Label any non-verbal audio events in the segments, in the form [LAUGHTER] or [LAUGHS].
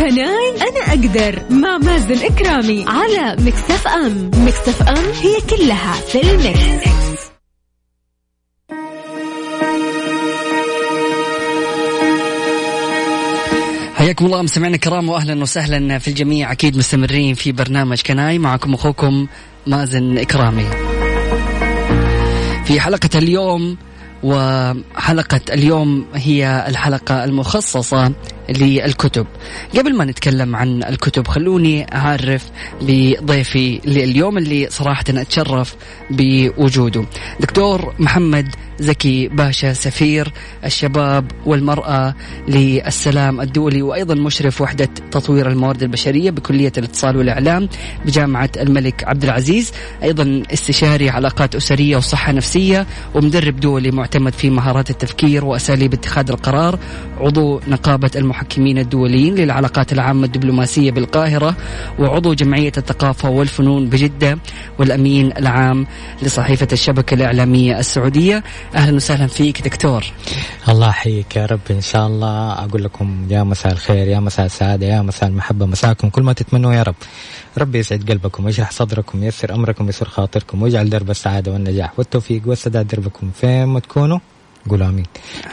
Can I أنا أقدر مع مازن إكرامي على Mix FM Mix FM هي كلها في ال Mix. حياكم الله مستمعينا الكرام واهلا وسهلا في الجميع أكيد مستمرين في برنامج Can I معكم أخوكم مازن إكرامي. في حلقة اليوم وحلقة اليوم هي الحلقة المخصصة للكتب. قبل ما نتكلم عن الكتب خلوني أعرف بضيفي اليوم اللي صراحة أتشرف بوجوده. دكتور محمد زكي باشا سفير الشباب والمرأة للسلام الدولي وأيضا مشرف وحدة تطوير الموارد البشرية بكلية الاتصال والإعلام بجامعة الملك عبد العزيز. أيضا استشاري علاقات أسرية وصحة نفسية ومدرب دولي معتمد في مهارات التفكير وأساليب اتخاذ القرار عضو نقابة المحكمين الدوليين للعلاقات العامة الدبلوماسية بالقاهرة وعضو جمعية الثقافة والفنون بجدة والأمين العام لصحيفة الشبكة الإعلامية السعودية. أهلا وسهلا فيك دكتور. الله يحييك يا رب. إن شاء الله أقول لكم يا مساء الخير يا مساء السعادة يا مساء المحبة مساكم كل ما تتمنوا يا رب. ربي يسعد قلبكم ويشرح صدركم ويسر أمركم ويسر خاطركم ويجعل درب السعادة والنجاح والتوفيق والسداد دربكم فين ما تكونوا. قولوا آمين.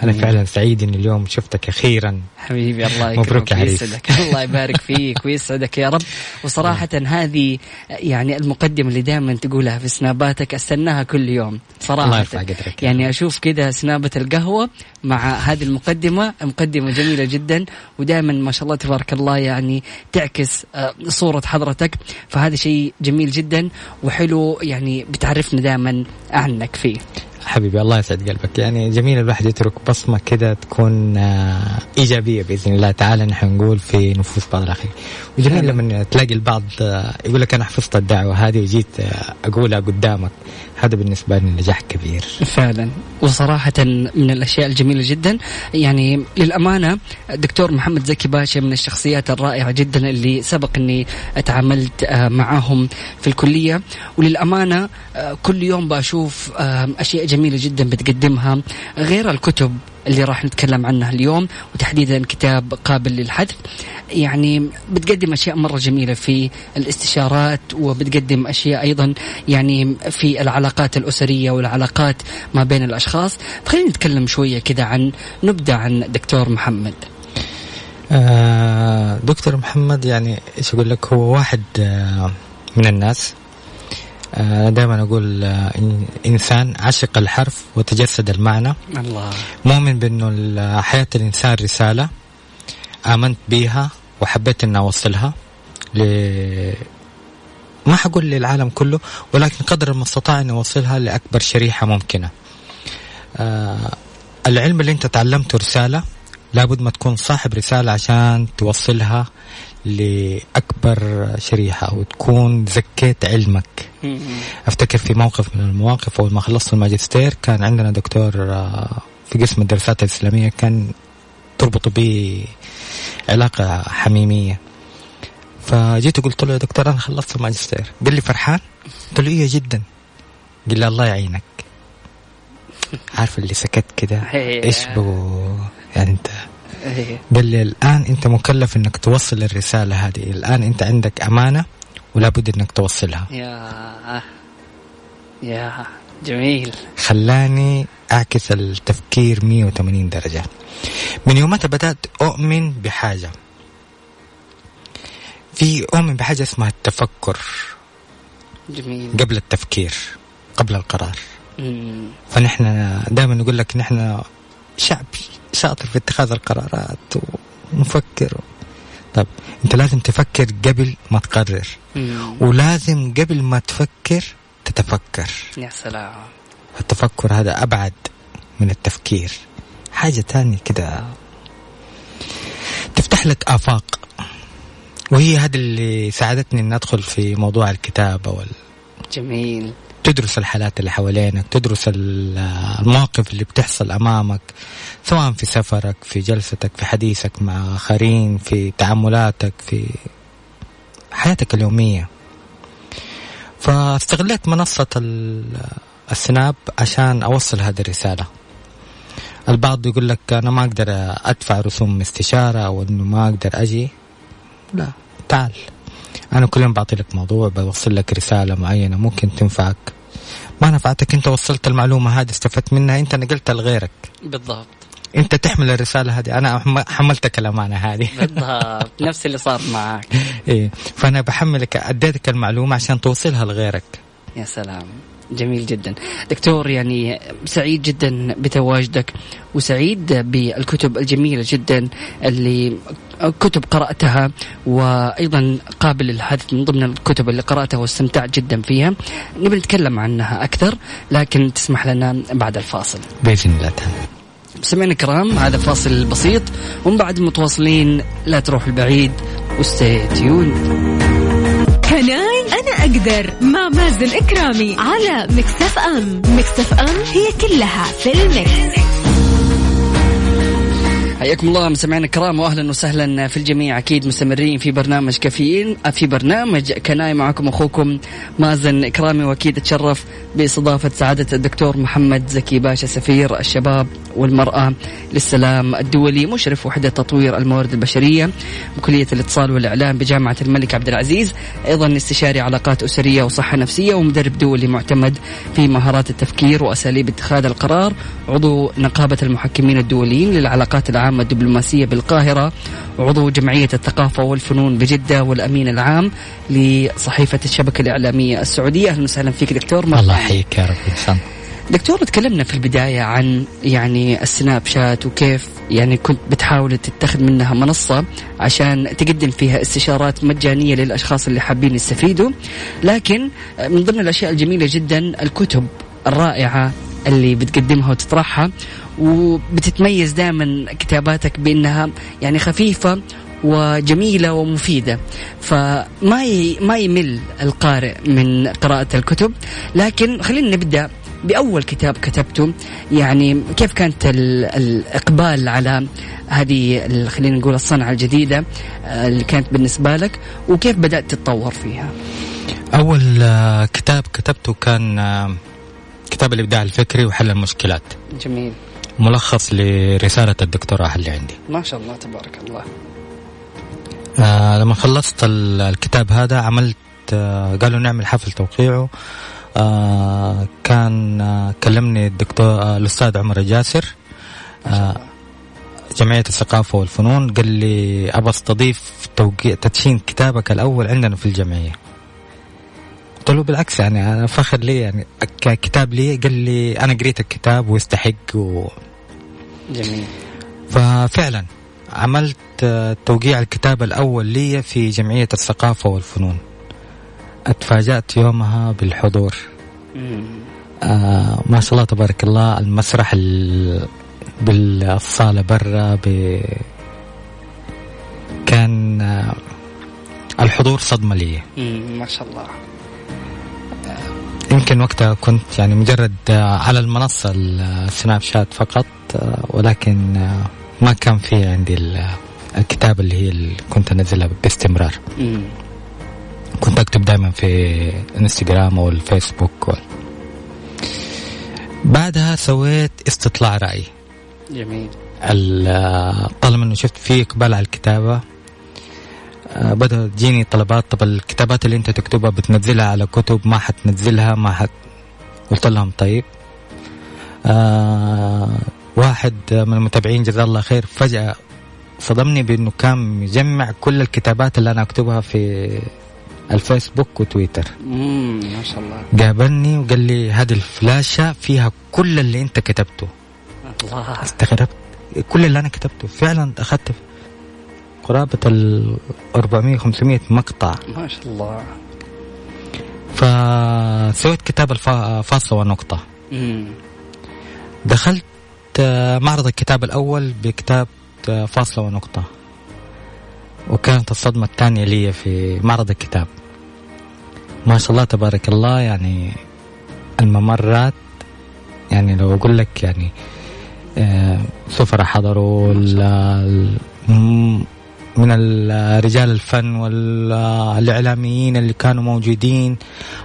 أنا فعلا سعيد إني اليوم شفتك أخيرا. حبيبي الله يكرمك مبروك يا ويسعدك. الله يبارك فيك ويسعدك يا رب. وصراحه هذه يعني المقدمة اللي دائما تقولها في سناباتك أستناها كل يوم صراحة. الله يرفع قدرك يعني أشوف كذا سنابة القهوة مع هذه المقدمة مقدمة جميلة جدا ودائما ما شاء الله تبارك الله يعني تعكس آه، صورة حضرتك. فهذا شيء جميل جدا وحلو يعني بتعرفنا دائما عنك فيه. حبيبي الله يسعد قلبك. يعني جميل الواحد يترك بصمة كده تكون آه، إيجابية بإذن الله تعالى نحن نقول في نفوس بعض الآخرين وجميل لما تلاقي البعض آه، يقول لك أنا حفظت الدعوة هذه وجيت آه، أقولها قدامك هذا بالنسبة لي نجاح كبير. فعلا. وصراحة من الأشياء الجميلة جدا. يعني للأمانة الدكتور محمد زكي باشا من الشخصيات الرائعة جدا اللي سبق أني تعاملت معهم في الكلية. وللأمانة كل يوم بشوف أشياء جميلة جدا بتقدمها غير الكتب اللي راح نتكلم عنها اليوم وتحديدا كتاب قابل للحذف يعني بتقدم أشياء مرة جميلة في الاستشارات وبتقدم أشياء أيضا يعني في العلاقات الأسرية والعلاقات ما بين الأشخاص. فخلينا نتكلم شوية كذا عن نبدأ عن دكتور محمد. آه دكتور محمد يعني إيش أقول لك؟ هو واحد آه من الناس دائما أقول آه، إنسان عشق الحرف وتجسد المعنى. الله. مؤمن بأنه حياة الإنسان رسالة آمنت بها وحبيت أن أوصلها ل... ما حقول للعالم كله ولكن قدر المستطاع أن أوصلها لأكبر شريحة ممكنة. آه العلم اللي أنت تعلمته رسالة لابد ما تكون صاحب رسالة عشان توصلها لأكبر شريحة وتكون زكيت علمك. أفتكر في موقف من المواقف أول ما خلصت الماجستير كان عندنا دكتور آه، في قسم الدراسات الإسلامية كان تربط بي علاقة حميمية. فجيت وقلت له يا دكتور أنا خلصت الماجستير. قال لي فرحان؟ قلت له إيه جدا. قال لي الله يعينك. عارف اللي سكت كده؟ إيش بو يعني أنت؟ إيه. قال لي الآن أنت مكلف أنك توصل الرسالة هذه. الآن أنت عندك أمانة ولا بد أنك توصلها. يا يا جميل. خلاني أعكس التفكير 180 درجة. من يومتها بدأت أؤمن بحاجة. في أؤمن بحاجة اسمها التفكر. جميل. قبل التفكير قبل القرار. مم. فنحن دائما نقول لك نحن شعب شاطر في اتخاذ القرارات ونفكر طب انت لازم تفكر قبل ما تقرر. ولازم قبل ما تفكر تتفكر. يا سلام. التفكر هذا أبعد من التفكير. حاجة تانية كده. تفتح لك آفاق. وهي هذا اللي ساعدتني إن أدخل في موضوع الكتابة وال جميل. تدرس الحالات اللي حوالينك تدرس المواقف اللي بتحصل أمامك سواء في سفرك في جلستك في حديثك مع آخرين في تعاملاتك في حياتك اليومية. فاستغليت منصة السناب عشان أوصل هذه الرسالة. البعض يقول لك أنا ما أقدر أدفع رسوم استشارة أو أنه ما أقدر أجي. لا تعال. أنا كل يوم بعطي لك موضوع بوصل لك رسالة معينة ممكن تنفعك. ما نفعتك انت وصلت المعلومة هذه استفدت منها انت نقلتها لغيرك. بالضبط. انت تحمل الرسالة هذه أنا حملتك الأمانة هذه. بالضبط. [LAUGHS] نفس اللي صار معك. إيه. فأنا بحملك أديتك المعلومة عشان توصلها لغيرك. يا سلام. جميل جدا. دكتور يعني سعيد جدا بتواجدك وسعيد بالكتب الجميلة جدا اللي كتب قرأتها وأيضا قابل للحدث من ضمن الكتب اللي قرأتها واستمتعت جدا فيها. نبي نتكلم عنها أكثر لكن تسمح لنا بعد الفاصل. بإذن الله تعالى. مستمعينا الكرام هذا فاصل بسيط ومن بعد متواصلين لا تروح البعيد وستي تيون. كناي أنا أقدر مع مازن إكرامي على مكتف أم مكتف أم هي كلها في المكس. حياكم الله مستمعينا الكرام واهلا وسهلا في الجميع. أكيد مستمرين في برنامج كافيين في برنامج كناي معكم أخوكم مازن إكرامي وأكيد أتشرف باستضافة سعادة الدكتور محمد زكي باشا سفير الشباب والمرأة للسلام الدولي مشرف وحدة تطوير الموارد البشرية بكليه الاتصال والإعلام بجامعة الملك عبد العزيز. أيضا استشاري علاقات أسرية وصحة نفسية ومدرب دولي معتمد في مهارات التفكير وأساليب اتخاذ القرار عضو نقابة المحكمين الدوليين للعلاقات العامة. العامة الدبلوماسية بالقاهرة وعضو جمعية الثقافة والفنون بجدة والأمين العام لصحيفة الشبكة الإعلامية السعودية. أهلا وسهلا فيك دكتور. الله يحييك يا رب دكتور تكلمنا في البداية عن يعني السناب شات وكيف يعني كنت بتحاول تتخذ منها منصة عشان تقدم فيها استشارات مجانية للأشخاص اللي حابين يستفيدوا. لكن من ضمن الأشياء الجميلة جدا الكتب الرائعة اللي بتقدمها وتطرحها وبتتميز دائما كتاباتك بأنها يعني خفيفة وجميلة ومفيدة. فما ي... ما يمل القارئ من قراءة الكتب. لكن خلينا نبدأ بأول كتاب كتبته. يعني كيف كانت ال... الإقبال على هذه خلينا نقول الصنعة الجديدة آه، اللي كانت بالنسبة لك وكيف بدأت تتطور فيها؟ أول آه، كتاب كتبته كان آه، كتاب الإبداع الفكري وحل المشكلات. جميل. ملخص لرسالة الدكتوراه اللي عندي. ما شاء الله تبارك الله. آه لما خلصت الكتاب هذا عملت آه قالوا نعمل حفل توقيعه. آه كان آه كلمني الدكتور آه الأستاذ عمر الجاسر آه جمعية الثقافة والفنون. قال لي أبى أستضيف توقيع تدشين كتابك الأول عندنا في الجمعية. قلت له بالعكس يعني أنا فخر لي يعني ككتاب لي. قال لي أنا قريت الكتاب ويستحق و جميل. ففعلا عملت توقيع الكتاب الأول لي في جمعية الثقافة والفنون. اتفاجأت يومها بالحضور. آه ما شاء الله تبارك الله المسرح بالصالة برا ب... كان آه الحضور صدمة لي. ما شاء الله. يمكن وقتها كنت يعني مجرد على المنصة السناب شات فقط ولكن ما كان في عندي الكتابة اللي هي اللي كنت أنزلها باستمرار. كنت أكتب دائما في انستغرام أو الفيسبوك. و... بعدها سويت استطلاع رأي. جميل. طالما إنه شفت في إقبال على الكتابة آه، بدأ تجيني طلبات طب الكتابات اللي أنت تكتبها بتنزلها على كتب ما حتنزلها ما حت قلت لهم طيب. آه واحد من المتابعين جزاه الله خير فجأة صدمني بأنه كان مجمع كل الكتابات اللي أنا أكتبها في الفيسبوك وتويتر. ما شاء الله. قابلني وقال لي هذه الفلاشة فيها كل اللي أنت كتبته. الله. استغربت. كل اللي أنا كتبته. فعلا أخذت قرابة ال 400 500 مقطع. ما شاء الله. فسويت كتاب الفاصلة ونقطة. مم. دخلت معرض الكتاب الأول بكتاب فاصلة ونقطة. وكانت الصدمة الثانية لي في معرض الكتاب. ما شاء الله تبارك الله يعني الممرات يعني لو أقول لك يعني آه، سفرة حضروا من رجال الفن والإعلاميين اللي كانوا موجودين.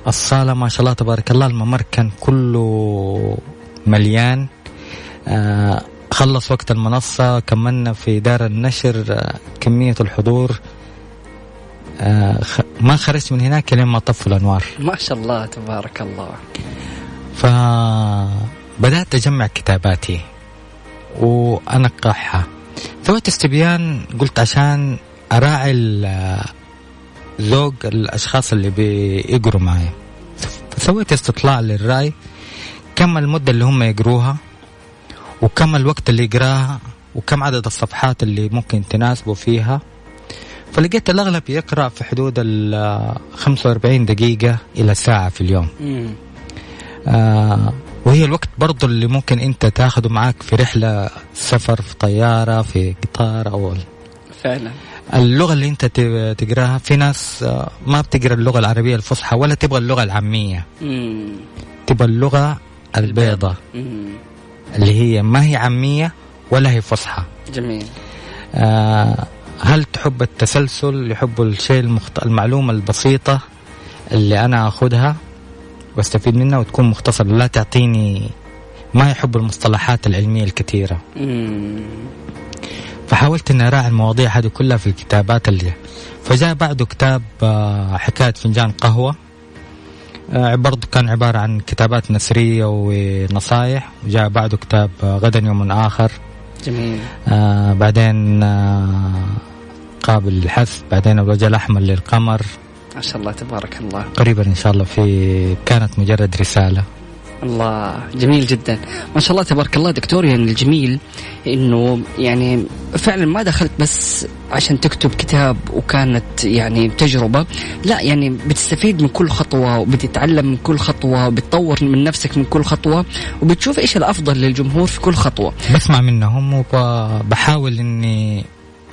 الصالة ما شاء الله تبارك الله الممر كان كله مليان. آه، خلص وقت المنصة كملنا في دار النشر آه، كمية الحضور. آه ما خرجت من هناك لين ما طفوا الأنوار. ما شاء الله تبارك الله. فبدات أجمع كتاباتي وأنقحها. سويت استبيان قلت عشان أراعي ذوق الأشخاص اللي بيقروا معي فسويت استطلاع للرأي كم المدة اللي هم يقروها وكم الوقت اللي يقراها وكم عدد الصفحات اللي ممكن تناسبه فيها. فلقيت الأغلب يقرأ في حدود ال 45 دقيقة إلى ساعة في اليوم. آه وهي الوقت برضو اللي ممكن أنت تاخده معك في رحلة سفر في طيارة في قطار أو فعلا. اللغة اللي أنت تقراها. في ناس آه، ما بتقرأ اللغة العربية الفصحى ولا تبغى اللغة العامية. تبغى اللغة البيضة اللي هي ما هي عامية ولا هي فصحى. جميل. آه هل تحب التسلسل؟ يحب الشيء المخت... المعلومة البسيطة اللي أنا أخذها؟ واستفيد منها وتكون مختصرة لا تعطيني ما يحب المصطلحات العلمية الكثيرة. فحاولت إني أراعي المواضيع هذه كلها في الكتابات اللي فجاء بعده كتاب آه، حكاية فنجان قهوة. آه، برضه كان عبارة عن كتابات نثرية ونصايح. وجاء بعده كتاب آه، غدا يوم آخر. جميل. آه بعدين آه قابل للحذف بعدين الوجه الأحمر للقمر. ما شاء الله تبارك الله. قريبا إن شاء الله في كانت مجرد رسالة. الله جميل جدا. ما شاء الله تبارك الله دكتور يعني الجميل إنه يعني فعلا ما دخلت بس عشان تكتب كتاب وكانت يعني تجربة. لا يعني بتستفيد من كل خطوة وبتتعلم من كل خطوة وبتطور من نفسك من كل خطوة وبتشوف إيش الأفضل للجمهور في كل خطوة. بسمع منهم وبحاول إني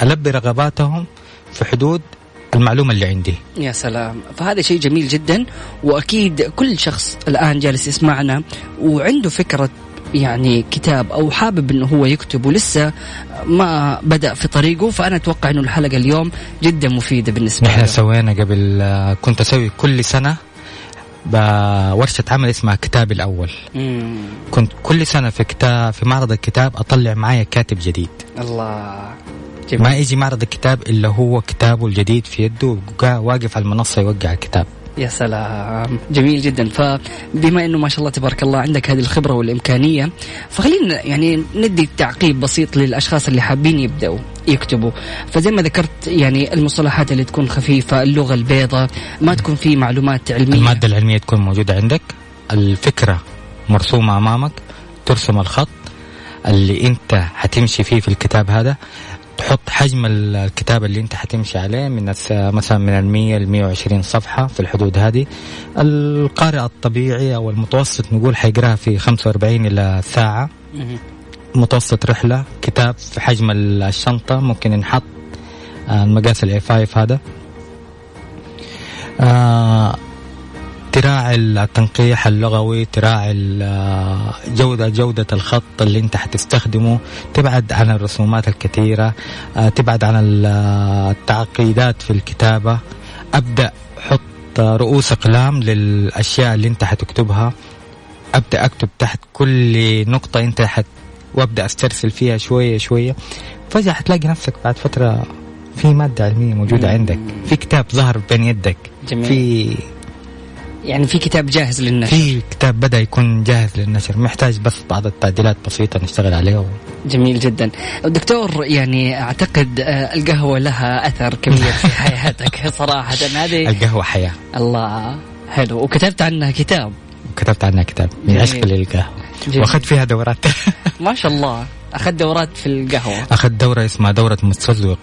ألبي رغباتهم في حدود المعلومة اللي عندي. يا سلام. فهذا شيء جميل جدا وأكيد كل شخص الآن جالس يسمعنا وعنده فكرة يعني كتاب أو حابب إنه هو يكتب ولسه ما بدأ في طريقه فأنا أتوقع إنه الحلقة اليوم جدا مفيدة بالنسبة له. نحن سوينا قبل كنت أسوي كل سنة بورشة عمل اسمها كتابي الأول. مم. كنت كل سنة في كتاب في معرض الكتاب أطلع معايا كاتب جديد. الله. جميل. ما يجي معرض الكتاب إلا هو كتابه الجديد في يده. واقف على المنصة يوقع الكتاب يا سلام. جميل جدا. فبما إنه ما شاء الله تبارك الله عندك هذه الخبرة والإمكانية فخلينا يعني ندي تعقيب بسيط للأشخاص اللي حابين يبدأوا يكتبوا. فزي ما ذكرت يعني المصطلحات اللي تكون خفيفة اللغة البيضاء ما تكون في معلومات علمية. المادة العلمية تكون موجودة عندك. الفكرة مرسومة أمامك. ترسم الخط. اللي أنت حتمشي فيه في الكتاب هذا. تحط حجم الكتاب اللي انت حتمشي عليه من مثلا من ال 100 ل 120 صفحة في الحدود هذه. القارئ الطبيعي أو المتوسط نقول حيقرأها في 45 إلى ساعة. متوسط رحلة كتاب في حجم الشنطة ممكن ينحط آه، المقاس الاي 5 هذا. آه تراعي التنقيح اللغوي تراعي جودة جودة الخط اللي انت حتستخدمه. تبعد عن الرسومات الكثيرة آه، تبعد عن التعقيدات في الكتابة. أبدأ حط رؤوس أقلام للأشياء اللي انت حتكتبها. أبدأ أكتب تحت كل نقطة انت حت وأبدأ أسترسل فيها شوية شوية. فجأة حتلاقي نفسك بعد فترة في مادة علمية موجودة عندك في كتاب ظهر بين يدك جميل. في يعني في كتاب جاهز للنشر. في كتاب بدأ يكون جاهز للنشر. محتاج بس بعض التعديلات بسيطة نشتغل عليها و... جميل جدا. دكتور يعني أعتقد آه، القهوة لها أثر كبير في [LAUGHS] حياتك صراحة. هذه القهوة حياة. الله حلو. وكتبت عنها كتاب. كتبت عنها كتاب. من عشق للقهوة. واخذت فيها دورات. [LAUGHS] ما شاء الله. أخذت دورات في القهوة. أخذت دورة اسمها دورة متسوق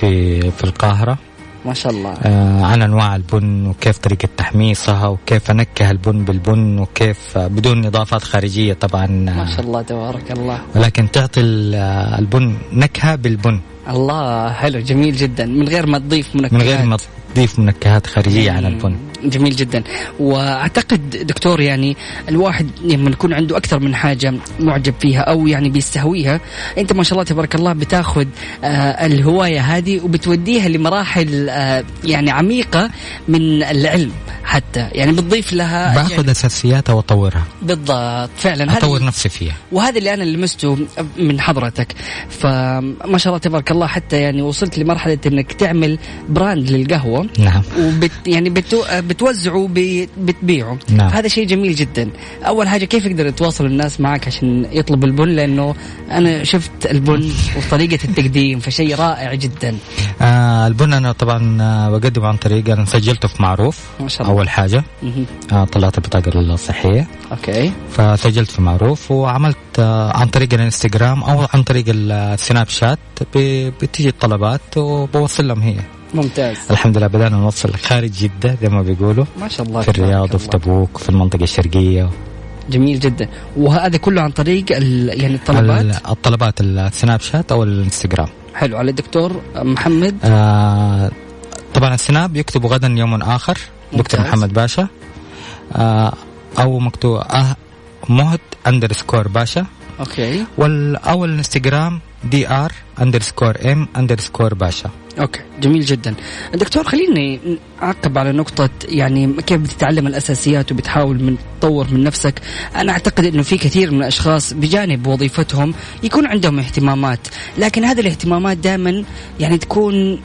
في في القاهرة. ما شاء الله. آه عن أنواع البن وكيف طريقة تحميصها وكيف أنكه البن بالبن وكيف بدون إضافات خارجية طبعا ما شاء الله تبارك الله. ولكن تعطي البن نكهة بالبن. الله حلو جميل جدا. من غير ما تضيف منكهات من غير ما تضيف منكهات خارجية على البن جميل جدا. وأعتقد دكتور يعني الواحد لما يكون عنده أكثر من حاجة معجب فيها أو يعني بيستهويها أنت ما شاء الله تبارك الله بتاخذ آه الهواية هذه وبتوديها لمراحل آه يعني عميقة من العلم حتى. يعني بتضيف لها باخذ يعني أساسياتها وأطورها. بالضبط فعلا. أطور نفسي فيها. وهذا اللي أنا لمسته من حضرتك. فما شاء الله تبارك الله حتى يعني وصلت لمرحلة إنك تعمل براند للقهوة. نعم. وبت يعني بتو بتوزعه بتبيعه نعم. هذا شيء جميل جدا. أول حاجة كيف يقدر يتواصل الناس معك عشان يطلبوا البن؟ لأنه أنا شفت البن وطريقة التقديم فشيء رائع جدا. آه البن أنا طبعا آه بقدم عن طريق أنا سجلته في معروف. ما شاء الله. أول حاجة. آه طلعت البطاقة الصحية. أوكي. فسجلت في معروف وعملت آه عن طريق الانستغرام أو عن طريق السناب شات. بتيجي الطلبات وبوصل لهم هي. ممتاز. الحمد لله بدأنا نوصل خارج جدة زي ما بيقولوا. ما شاء الله في الرياض وفي. تبوك في المنطقة الشرقية. جميل جدا. وهذا كله عن طريق ال- يعني الطلبات؟ ال- الطلبات السناب شات أو الانستغرام. حلو. على الدكتور محمد. آه طبعا السناب يكتبوا غدا يوم آخر دكتور. محمد باشا. آه أو مكتوب آه مهد اندرسكور باشا. أوكي. أو الانستغرام دي آر اندرسكور إم اندرسكور باشا. أوكي جميل جدا. دكتور خليني اعقب على نقطة يعني كيف بتتعلم الأساسيات وبتحاول من تطور من نفسك. أنا أعتقد إنه في كثير من الأشخاص بجانب وظيفتهم يكون عندهم اهتمامات لكن هذه الاهتمامات دائما يعني تكون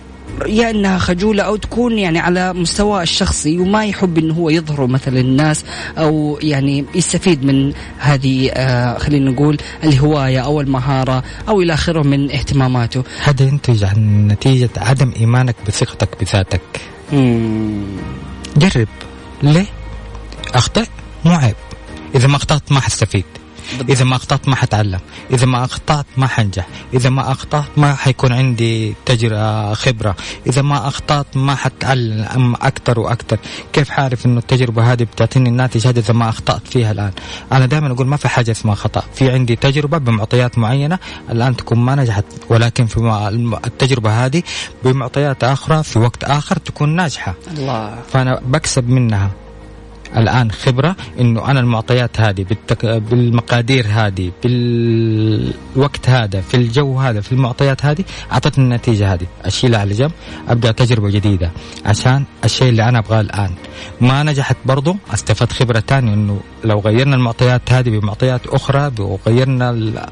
يا أنها خجولة أو تكون يعني على مستواه الشخصي وما يحب إنه هو يظهره مثلا الناس أو يعني يستفيد من هذه آه خلينا نقول الهواية أو المهارة أو إلى آخره من اهتماماته. هذا ينتج عن نتيجة عدم إيمانك بثقتك بذاتك مم. جرب ليه؟ أخطأ مو عيب إذا ما أخطأت ما حستفيد بالضبط. إذا ما أخطأت ما حتعلم. إذا ما أخطأت ما حنجح. إذا ما أخطأت ما حيكون عندي تجربة خبرة. إذا ما أخطأت ما حتعلم أكثر وأكثر. كيف حعرف إنه التجربة هذه بتعطيني الناتج هذا إذا ما أخطأت فيها الآن؟ أنا دائما أقول ما في حاجة اسمها خطأ. في عندي تجربة بمعطيات معينة الآن تكون ما نجحت. ولكن في التجربة هذه بمعطيات أخرى في وقت آخر تكون ناجحة. الله. فأنا بكسب منها. الآن خبرة إنه أنا المعطيات هذه بالتك... بالمقادير هذه بالوقت هذا في الجو هذا في المعطيات هذه أعطتني النتيجة هذه. اشيلها على جنب أبدأ تجربة جديدة عشان الشيء اللي أنا أبغاه الآن. ما نجحت برضو استفدت خبرة ثانية إنه لو غيرنا المعطيات هذه بمعطيات أخرى وغيرنا ال...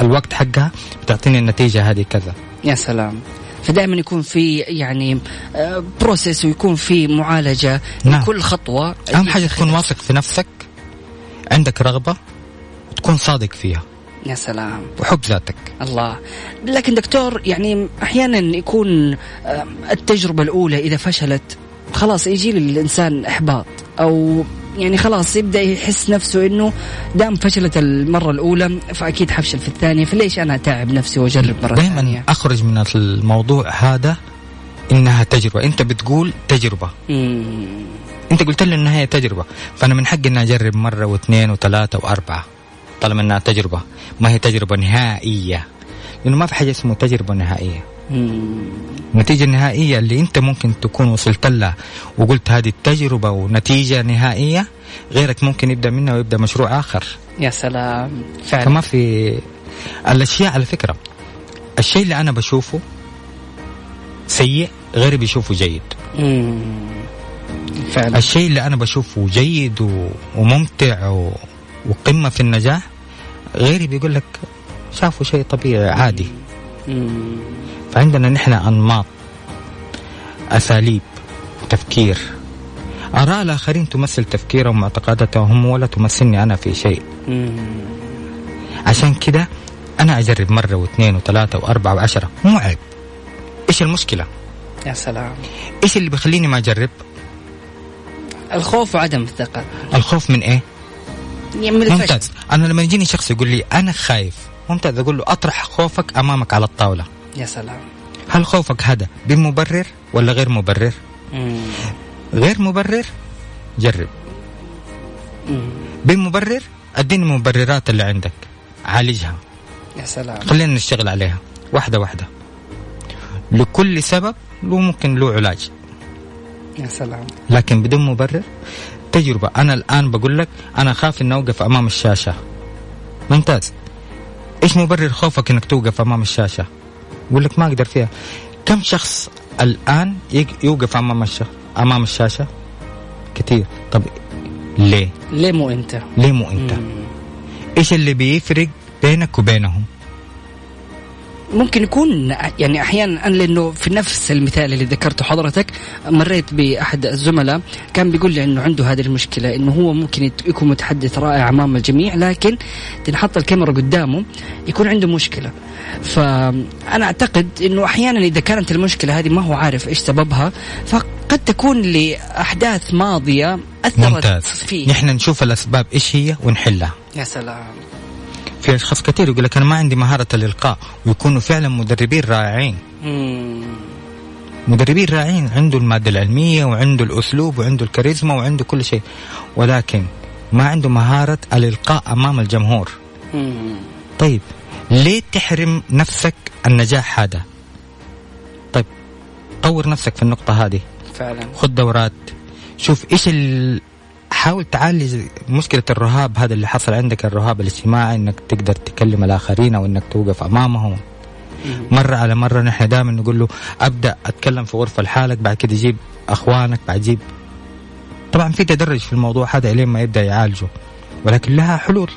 الوقت حقها بتعطيني النتيجة هذه كذا. يا سلام. فدائما يكون في يعني بروسيس ويكون في معالجة نعم. لكل خطوة. أهم حاجة تكون واثق في نفسك عندك رغبة وتكون صادق فيها. يا سلام. وحب ذاتك. الله. لكن دكتور يعني أحيانا يكون آه، التجربة الأولى إذا فشلت خلاص يجي للإنسان إحباط أو يعني خلاص يبدأ يحس نفسه إنه دام فشلت المرة الأولى فأكيد حفشل في الثانية فليش أنا أتعب نفسي وأجرب مرة دائما ثانية؟ أخرج من الموضوع هذا إنها تجربة. أنت بتقول تجربة. مم. أنت قلت لي إنها هي تجربة. فأنا من حقي إني أجرب مرة واثنين وثلاثة وأربعة طالما إنها تجربة. ما هي تجربة نهائية. لأنه ما في حاجة اسمه تجربة نهائية. النتيجة النهائية اللي أنت ممكن تكون وصلت لها. وقلت هذه التجربة ونتيجة نهائية غيرك ممكن يبدأ منها ويبدأ مشروع آخر. يا سلام. فعلا. فما في الأشياء على فكرة. الشيء اللي أنا بشوفه سيء غيري بيشوفه جيد. مم. فعلا. الشيء اللي أنا بشوفه جيد و... وممتع و... وقمة في النجاح غيري بيقول لك شافوا شيء طبيعي عادي. مم. فعندنا نحن أنماط أساليب تفكير. آراء الآخرين تمثل تفكيرهم ومعتقداتهم ولا تمثلني أنا في شيء. عشان كده أنا أجرب مرة واثنين وثلاثة وأربعة وعشرة. مو عيب. إيش المشكلة؟ يا سلام. إيش اللي بيخليني ما أجرب؟ الخوف وعدم الثقة. الخوف من إيه؟ يعني ممتاز. أنا لما يجيني شخص يقول لي أنا خايف ممتاز. أقول له أطرح خوفك أمامك على الطاولة. يا سلام. هل خوفك هذا بمبرر ولا غير مبرر؟ مم. غير مبرر؟ جرب. مم. بمبرر؟ أديني المبررات اللي عندك. عالجها. يا سلام. خلينا نشتغل عليها. واحدة واحدة. لكل سبب له ممكن له علاج. يا سلام. لكن بدون مبرر؟ تجربة. أنا الآن بقول لك أنا خاف إني أوقف أمام الشاشة. ممتاز. إيش مبرر خوفك إنك توقف أمام الشاشة؟ يقول لك ما أقدر فيها. كم شخص الآن يوقف أمام الش... أمام الشاشة؟ كتير طب ليه؟ ليه مو أنت؟ ليه مو أنت؟ مم. إيش اللي بيفرق بينك وبينهم؟ ممكن يكون يعني أحيانا أنا لأنه في نفس المثال اللي ذكرته حضرتك مريت بأحد الزملاء كان بيقول لي إنه عنده هذه المشكلة إنه هو ممكن يكون متحدث رائع أمام الجميع لكن تنحط الكاميرا قدامه يكون عنده مشكلة. فأنا أعتقد إنه أحيانا إذا كانت المشكلة هذه ما هو عارف إيش سببها فقد تكون لأحداث ماضية أثرت ممتاز. فيه. نحن نشوف الأسباب إيش هي ونحلها. يا سلام. في اشخاص كثير يقول لك أنا ما عندي مهارة الإلقاء ويكونوا فعلا مدربين رائعين. مدربين رائعين عنده المادة العلمية وعنده الأسلوب وعنده الكاريزما وعنده كل شيء ولكن ما عنده مهارة الإلقاء أمام الجمهور. طيب ليه تحرم نفسك النجاح هذا طيب طور نفسك في النقطة هذه فعلا خذ دورات شوف إيش. حاول تعالج مشكلة الرهاب هذا اللي حصل عندك الرهاب الاجتماعي إنك تقدر تكلم الآخرين أو إنك توقف أمامهم. مرة على مرة نحن دائما نقول له أبدأ أتكلم في غرفة لحالك بعد كده جيب أخوانك بعد جيب. طبعا في تدرج في الموضوع هذا إلين ما يبدأ يعالجه ولكن لها حلول.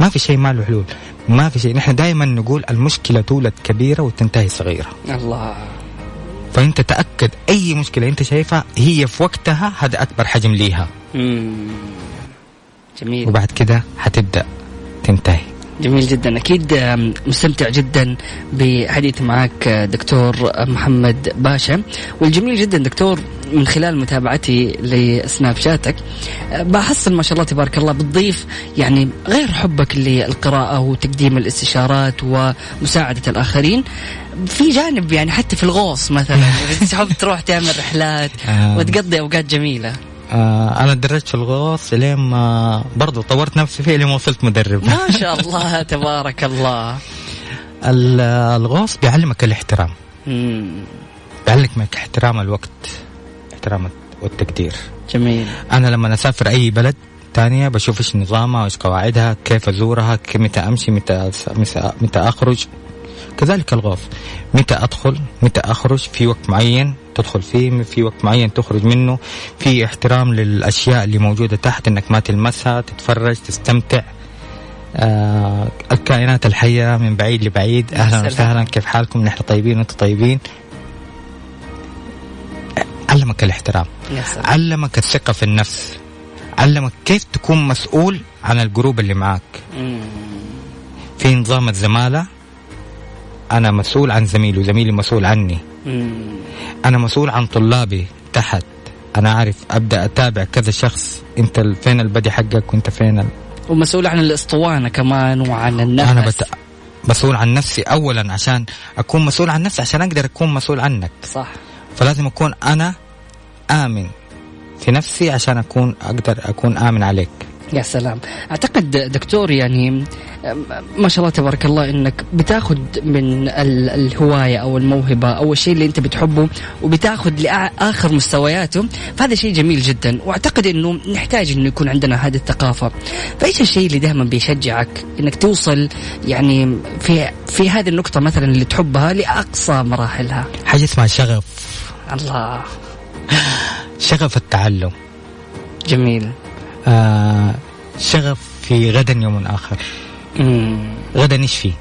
ما في شيء ما له حلول. ما في شيء. نحن دائما نقول المشكلة تولد كبيرة وتنتهي صغيرة. الله. فإنت تأكد أي مشكلة أنت شايفها هي في وقتها هذا أكبر حجم ليها. مم. جميل. وبعد كده حتبدا تنتهي. جميل جدا. أكيد مستمتع جدا بحديث معك آه، دكتور محمد باشا. والجميل جدا دكتور من خلال متابعتي لسناب شاتك آه، بحصل ما شاء الله تبارك الله بتضيف يعني غير حبك للقراءة وتقديم الاستشارات ومساعدة الآخرين. في جانب يعني حتى في الغوص مثلا [LAUGHS] تحب تروح تعمل رحلات آه. وتقضي أوقات جميلة. آه أنا تدرجت في الغوص لين ما برضه طورت نفسي فيه لين ما وصلت مدرب. ما شاء الله تبارك الله. ال- الغوص بيعلمك الاحترام. بيعلمك احترام الوقت احترام والتقدير. جميل. أنا لما أسافر أي بلد تانية بشوف إيش نظامها وإيش قواعدها كيف أزورها متى أمشي متى- متى أخرج. كذلك الغوص. متى أدخل متى أخرج في وقت معين. تدخل فيه في وقت معين تخرج منه. في احترام للأشياء اللي موجودة تحت إنك ما تلمسها تتفرج تستمتع. آه الكائنات الحية من بعيد لبعيد. سلام. وسهلا. كيف حالكم؟ نحن طيبين وأنتم طيبين. علمك الاحترام. علمك الثقة في النفس. علمك كيف تكون مسؤول عن الجروب اللي معك مم. في نظام الزمالة أنا مسؤول عن زميلي وزميلي مسؤول عني. أنا مسؤول عن طلابي تحت. أنا عارف أبدأ أتابع كذا شخص. ال- فين البدي حقك وأنت فين ال... ومسؤول عن الاسطوانة كمان وعن النفس. أنا بت... مسؤول عن نفسي أولا عشان أكون مسؤول عن نفسي عشان أقدر أكون مسؤول عنك. صح. فلازم أكون أنا آمن في نفسي عشان أكون أقدر أكون آمن عليك. يا سلام. أعتقد دكتور يعني ما شاء الله تبارك الله إنك بتاخذ من ال- الهواية أو الموهبة أو الشيء اللي أنت بتحبه وبتاخذ لآخر مستوياته فهذا شيء جميل جدا. وأعتقد إنه نحتاج إنه يكون عندنا هذه الثقافة. فإيش الشيء اللي دائما بيشجعك إنك توصل يعني في في هذه النقطة مثلا اللي تحبها لأقصى مراحلها؟ حاجة اسمها شغف. الله. شغف التعلم. جميل. شغف في غدا يوم آخر. غدا إيش فيه؟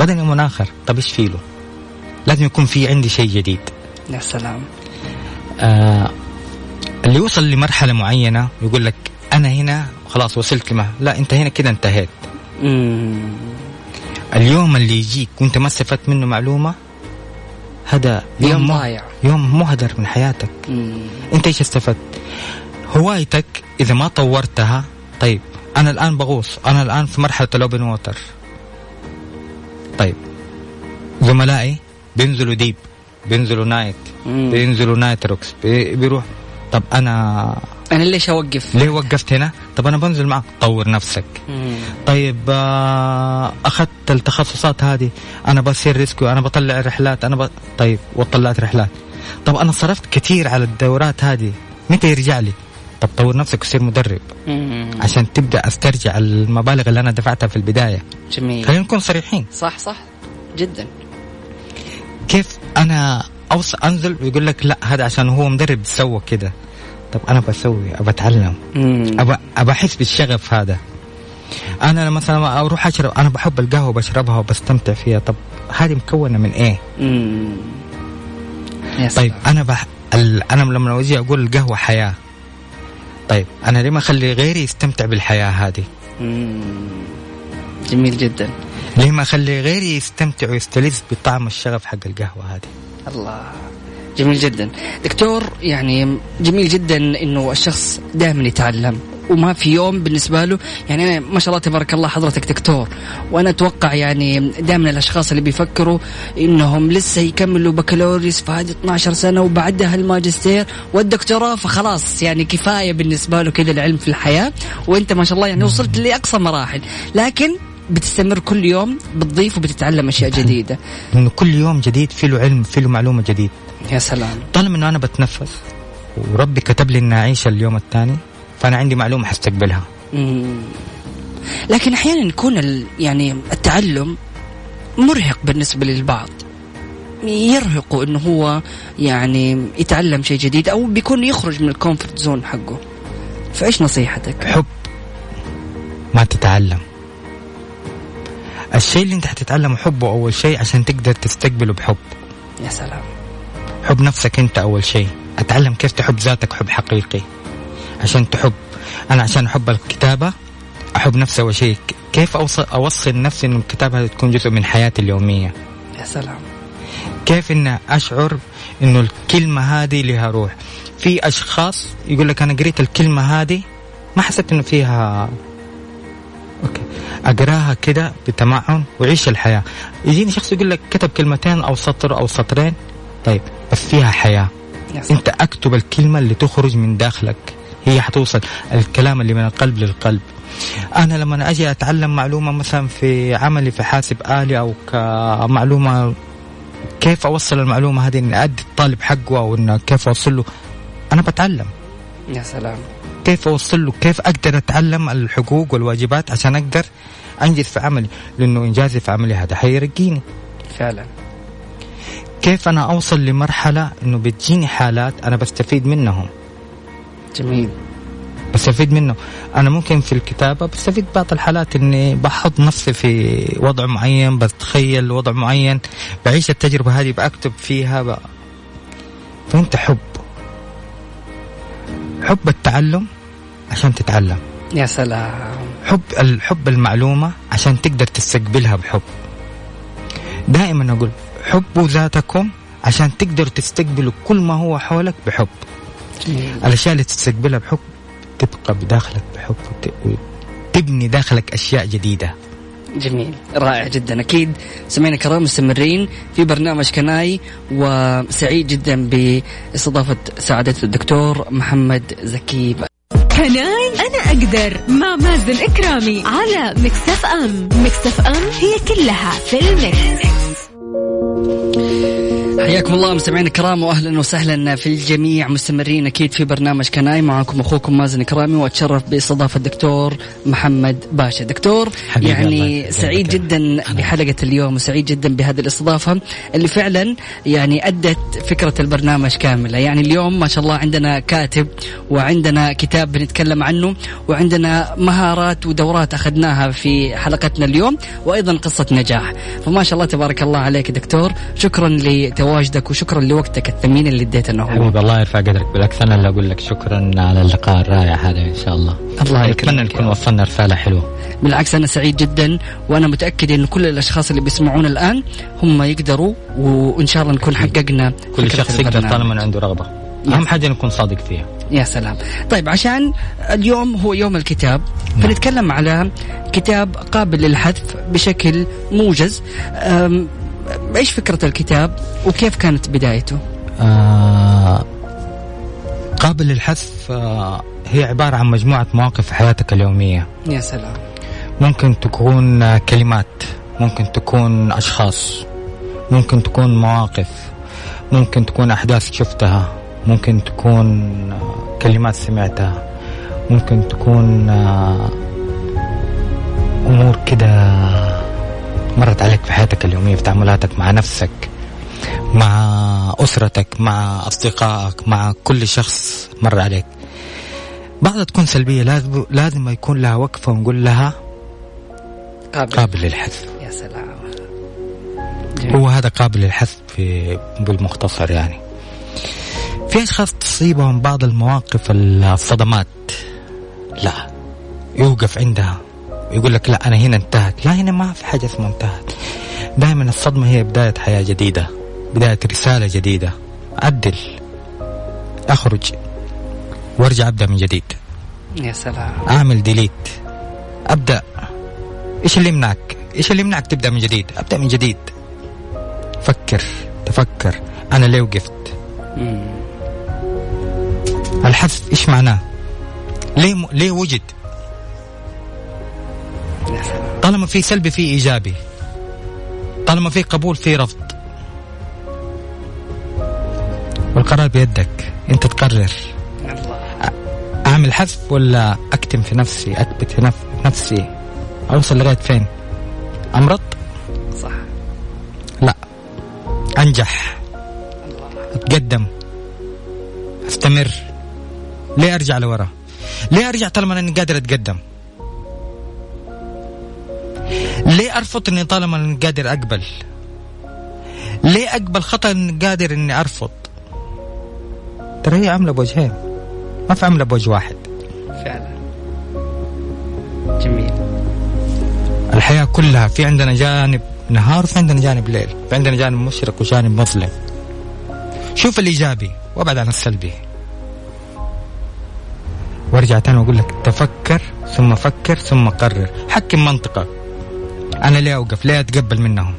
غدا يوم آخر. طب إيش فيه له؟ لازم يكون في عندي شيء جديد. يا سلام. آه اللي يوصل لمرحلة معينة يقول لك أنا هنا خلاص وصلت لما لا أنت هنا كده انتهيت. مم. اليوم اللي يجيك وأنت ما استفدت منه معلومة هذا يوم ضايع. يوم مهدر من حياتك. مم. أنت إيش استفدت؟ هوايتك إذا ما طورتها طيب أنا الآن بغوص أنا الآن في مرحلة ال open water طيب زملائي بينزلوا deep بينزلوا night مم. بينزلوا nitrox بي- بيروح. طب أنا أنا ليش أوقف؟ ليه وقفت هنا؟ طب أنا بنزل معك طور نفسك. مم. طيب آه، أخذت التخصصات هذه أنا بصير ريسكيو أنا بطلع رحلات أنا ب... طيب وطلعت رحلات. طب أنا صرفت كثير على الدورات هذه متى يرجع لي؟ طب طور نفسك وصير مدرب. مم. عشان تبدأ أسترجع المبالغ اللي أنا دفعتها في البداية. جميل. خلينا نكون صريحين. صح صح. جدا. كيف أنا اوصل أنزل ويقول لك لا هذا عشان هو مدرب سوى كده. طب أنا بسوي أبى أتعلم. ابى أبى أحس بالشغف هذا. أنا مثلا أروح أشرب أنا بحب القهوة بشربها وبستمتع فيها. طب هذه مكونة من إيه؟ مم. طيب أنا بح... ال... أنا لما أجي أقول القهوة حياة. طيب أنا ليه ما أخلي غيري يستمتع بالحياة هذه؟ جميل جدا. ليه ما أخلي غيري يستمتع ويستلذ بطعم الشغف حق القهوة هذه؟ الله. جميل جدا. دكتور يعني جميل جدا إنه الشخص دائما يتعلم. وما في يوم بالنسبة له. يعني أنا ما شاء الله تبارك الله حضرتك دكتور. وأنا أتوقع يعني دائما الأشخاص اللي بيفكروا إنهم لسه يكملوا بكالوريوس فهذه 12 سنة وبعدها الماجستير والدكتوراه فخلاص يعني كفاية بالنسبة له كذا العلم في الحياة. وأنت ما شاء الله يعني وصلت لأقصى مراحل. لكن بتستمر كل يوم بتضيف وبتتعلم أشياء جديدة. انه كل يوم جديد في له علم في له معلومة جديد يا سلام. طالما إنه أنا بتنفس وربي كتب لي إني أعيش اليوم الثاني فأنا عندي معلومة حستقبلها. مم. لكن أحيانا يكون يعني التعلم مرهق بالنسبة للبعض. يرهقه إنه هو يعني يتعلم شيء جديد أو بيكون يخرج من ال comfort zone حقه. فإيش نصيحتك؟ حب ما تتعلم. الشيء اللي أنت حتتعلمه حبه أول شيء عشان تقدر تستقبله بحب. يا سلام. حب نفسك أنت أول شيء. أتعلم كيف تحب ذاتك حب حقيقي. عشان تحب. أنا عشان أحب الكتابة أحب نفسي أول شيء. كيف اوصل أوصل نفسي انه الكتابة تكون جزء من حياتي اليومية؟ يا سلام. كيف إن أشعر إنه الكلمة هذه لها روح؟ في أشخاص يقول لك أنا قريت الكلمة هذه ما حسيت إنه فيها أوكي. أقراها كده بتمعن وعيش الحياة. يجيني شخص يقول لك كتب كلمتين أو سطر أو سطرين طيب بس فيها حياة. أنت أكتب الكلمة اللي تخرج من داخلك. هي حتوصل الكلام اللي من القلب للقلب. أنا لما أجي أتعلم معلومة مثلا في عملي في حاسب آلي أو كمعلومة كيف أوصل المعلومة هذه إني أدي الطالب حقه أو إنه كيف أوصل له أنا بتعلم. يا سلام. كيف أوصل له؟ كيف أقدر أتعلم الحقوق والواجبات عشان أقدر أنجز في عملي؟ لأنه إنجازي في عملي هذا حيرقيني. فعلا. كيف أنا أوصل لمرحلة إنه بتجيني حالات أنا بستفيد منهم؟ جميل. بستفيد منه. أنا ممكن في الكتابة بستفيد بعض الحالات إني بحط نفسي في وضع معين بتخيل وضع معين بعيش التجربة هذه بكتب فيها ب... فانت حب. حب التعلم عشان تتعلم. يا سلام. حب الحب المعلومة عشان تقدر تستقبلها بحب. دائما أقول حبوا ذاتكم عشان تقدروا تستقبلوا كل ما هو حولك بحب. الأشياء اللي تستقبلها بحب تبقى بداخلك بحب وتبني داخلك أشياء جديدة. جميل. رائع جدا. أكيد سمعنا كرام مستمرين في برنامج Can I وسعيد جدا باستضافة سعادة الدكتور محمد زكي. Can I أنا أقدر مع مازن إكرامي على Mix FM. Mix FM هي كلها في ال Mix. حياكم الله مستمعينا الكرام واهلا وسهلا في الجميع. مستمرين أكيد في برنامج Can I. معكم أخوكم مازن إكرامي وأتشرف بإستضافة الدكتور محمد باشا. دكتور يعني سعيد جدا بحلقة اليوم وسعيد جدا بهذه الاستضافة اللي فعلا يعني أدت فكرة البرنامج كاملة. يعني اليوم ما شاء الله عندنا كاتب وعندنا كتاب بنتكلم عنه وعندنا مهارات ودورات أخذناها في حلقتنا اليوم وأيضا قصة نجاح. فما شاء الله تبارك الله عليك دكتور. شكرا لتواجدك تواجدك وشكرا لوقتك الثمين اللي اديتنا هو حبيبي الله يرفع قدرك بالعكس أنا اللي أقول لك شكرا على اللقاء الرائع هذا إن شاء الله. الله يكرمك أتمنى نكون وصلنا رسالة حلوة. بالعكس أنا سعيد جدا وأنا متأكد إن كل الأشخاص اللي بيسمعونا الآن هم يقدروا وإن شاء الله نكون حققنا كل شخص يقدر طالما عنده رغبة. أهم حاجة نكون صادق فيها. يا سلام. طيب عشان اليوم هو يوم الكتاب نعم. فنتكلم على كتاب قابل للحذف بشكل موجز. إيش فكرة الكتاب وكيف كانت بدايته؟ آه قابل للحذف آه هي عبارة عن مجموعة مواقف في حياتك اليومية يا سلام ممكن تكون كلمات ممكن تكون أشخاص ممكن تكون مواقف ممكن تكون أحداث شفتها ممكن تكون كلمات سمعتها ممكن تكون آه، أمور كده مرت عليك في حياتك اليومية في تعاملاتك مع نفسك مع أسرتك مع أصدقائك مع كل شخص مر عليك. بعضها تكون سلبية لازم لازم يكون لها وقفة ونقول لها قابل, قابل للحذف يا سلام. هو هذا قابل للحذف بالمختصر يعني. في أشخاص تصيبهم بعض المواقف الصدمات لا يوقف عندها. يقول لك لا أنا هنا انتهت. لا هنا ما في حاجة اسمها انتهت. دائما الصدمة هي بداية حياة جديدة بداية رسالة جديدة. عدل أخرج وارجع أبدأ من جديد. يا سلام. أعمل ديليت أبدأ. إيش اللي يمنعك؟ إيش اللي يمنعك تبدأ من جديد؟ أبدأ من جديد. فكر تفكر. أنا ليه وقفت. الحذف إيش معناه؟ ليه م... ليه وجد؟ طالما في سلبي في إيجابي. طالما في قبول في رفض. والقرار بيدك. أنت تقرر. الله أعمل حذف ولا أكتم في نفسي اكبت في نف- نفسي. أوصل لغاية فين؟ أمرض؟ صح. لا. أنجح. أتقدم. أستمر. ليه أرجع لورا؟ ليه أرجع طالما اني قادر أتقدم؟ أرفض إني طالما اني قادر أقبل. ليه أقبل؟ خطأ إني قادر إني أرفض. ترى هي عاملة بوجهين. ما في عاملة بوجه واحد. فعلا. جميل. الحياة كلها في عندنا جانب نهار وفي عندنا جانب ليل. في عندنا جانب مشرق وجانب مظلم. شوف الإيجابي وابعد عن السلبي. وارجع تاني وأقول لك تفكر ثم فكر ثم قرر. حكم منطقك. أنا ليه أوقف؟ ليه أتقبل منهم؟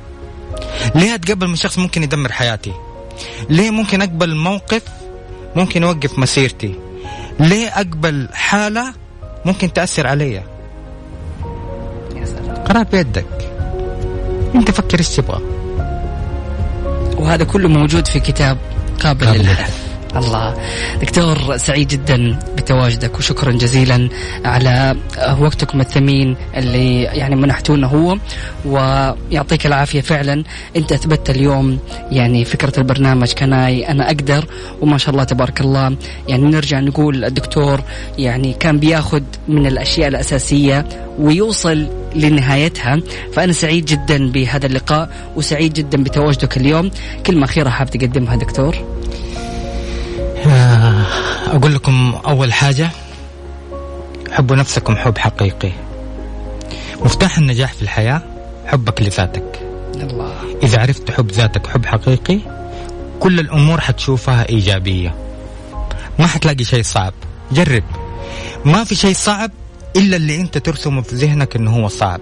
ليه أتقبل من شخص ممكن يدمر حياتي؟ ليه ممكن أقبل موقف ممكن يوقف مسيرتي؟ ليه أقبل حالة ممكن تأثر علي؟ قرار بيدك. أنت فكر إيش تبغى. وهذا كله موجود في كتاب قابل, قابل. للحذف الله. دكتور سعيد جدا بتواجدك وشكرا جزيلا على وقتكم الثمين اللي يعني منحتونا هو ويعطيك العافية فعلا. أنت أثبتت اليوم يعني فكرة البرنامج كناي أنا أقدر وما شاء الله تبارك الله. يعني نرجع نقول الدكتور يعني كان بياخذ من الأشياء الأساسية ويوصل لنهايتها. فأنا سعيد جدا بهذا اللقاء وسعيد جدا بتواجدك اليوم. كلمة أخيرة حاب تقدمها دكتور؟ أقول لكم أول حاجة حبوا نفسكم حب حقيقي. مفتاح النجاح في الحياة حبك لذاتك. الله. إذا عرفت تحب ذاتك حب حقيقي كل الأمور حتشوفها إيجابية. ما حتلاقي شيء صعب. جرب. ما في شيء صعب إلا اللي أنت ترسمه في ذهنك أنه هو صعب.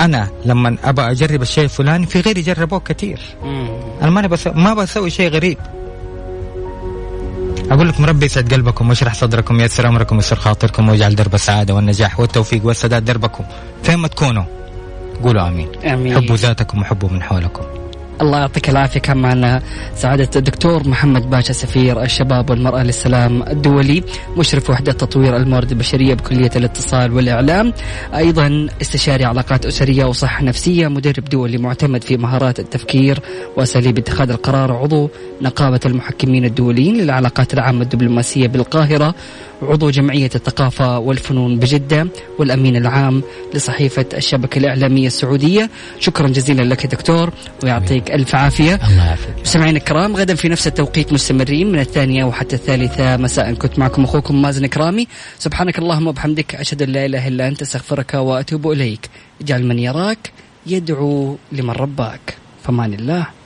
أنا لما أبى أجرب الشيء الفلاني في غيري جربوه كثير. أنا بسوي ما بسوي شيء غريب. أقول لكم ربي يسعد قلبكم ويشرح صدركم وييسر أمركم ويسر خاطركم ويجعل درب السعادة والنجاح والتوفيق والسداد دربكم. فين ما تكونوا قولوا آمين. آمين. حبوا ذاتكم وحبوا من حولكم. الله يعطيك العافية كان معنا سعادة الدكتور محمد باشا سفير الشباب والمرأة للسلام الدولي مشرف وحدة تطوير الموارد البشرية بكلية الاتصال والإعلام. أيضا استشاري علاقات أسرية وصحة نفسية مدرب دولي معتمد في مهارات التفكير وأساليب اتخاذ القرار عضو نقابة المحكمين الدوليين للعلاقات العامة الدبلوماسية بالقاهرة. عضو جمعية الثقافة والفنون بجدة والأمين العام لصحيفة الشبكة الإعلامية السعودية. شكرا جزيلا لك دكتور ويعطيك ألف عافية. الله يعافيك. مستمعينا الكرام غدا في نفس التوقيت مستمرين من الثانية وحتى الثالثة. مساء كنت معكم أخوكم مازن كرامي سبحانك اللهم وبحمدك أشهد أن لا إله إلا أنت أستغفرك وأتوب إليك. اجعل من يراك يدعو لمن رباك. فمان الله.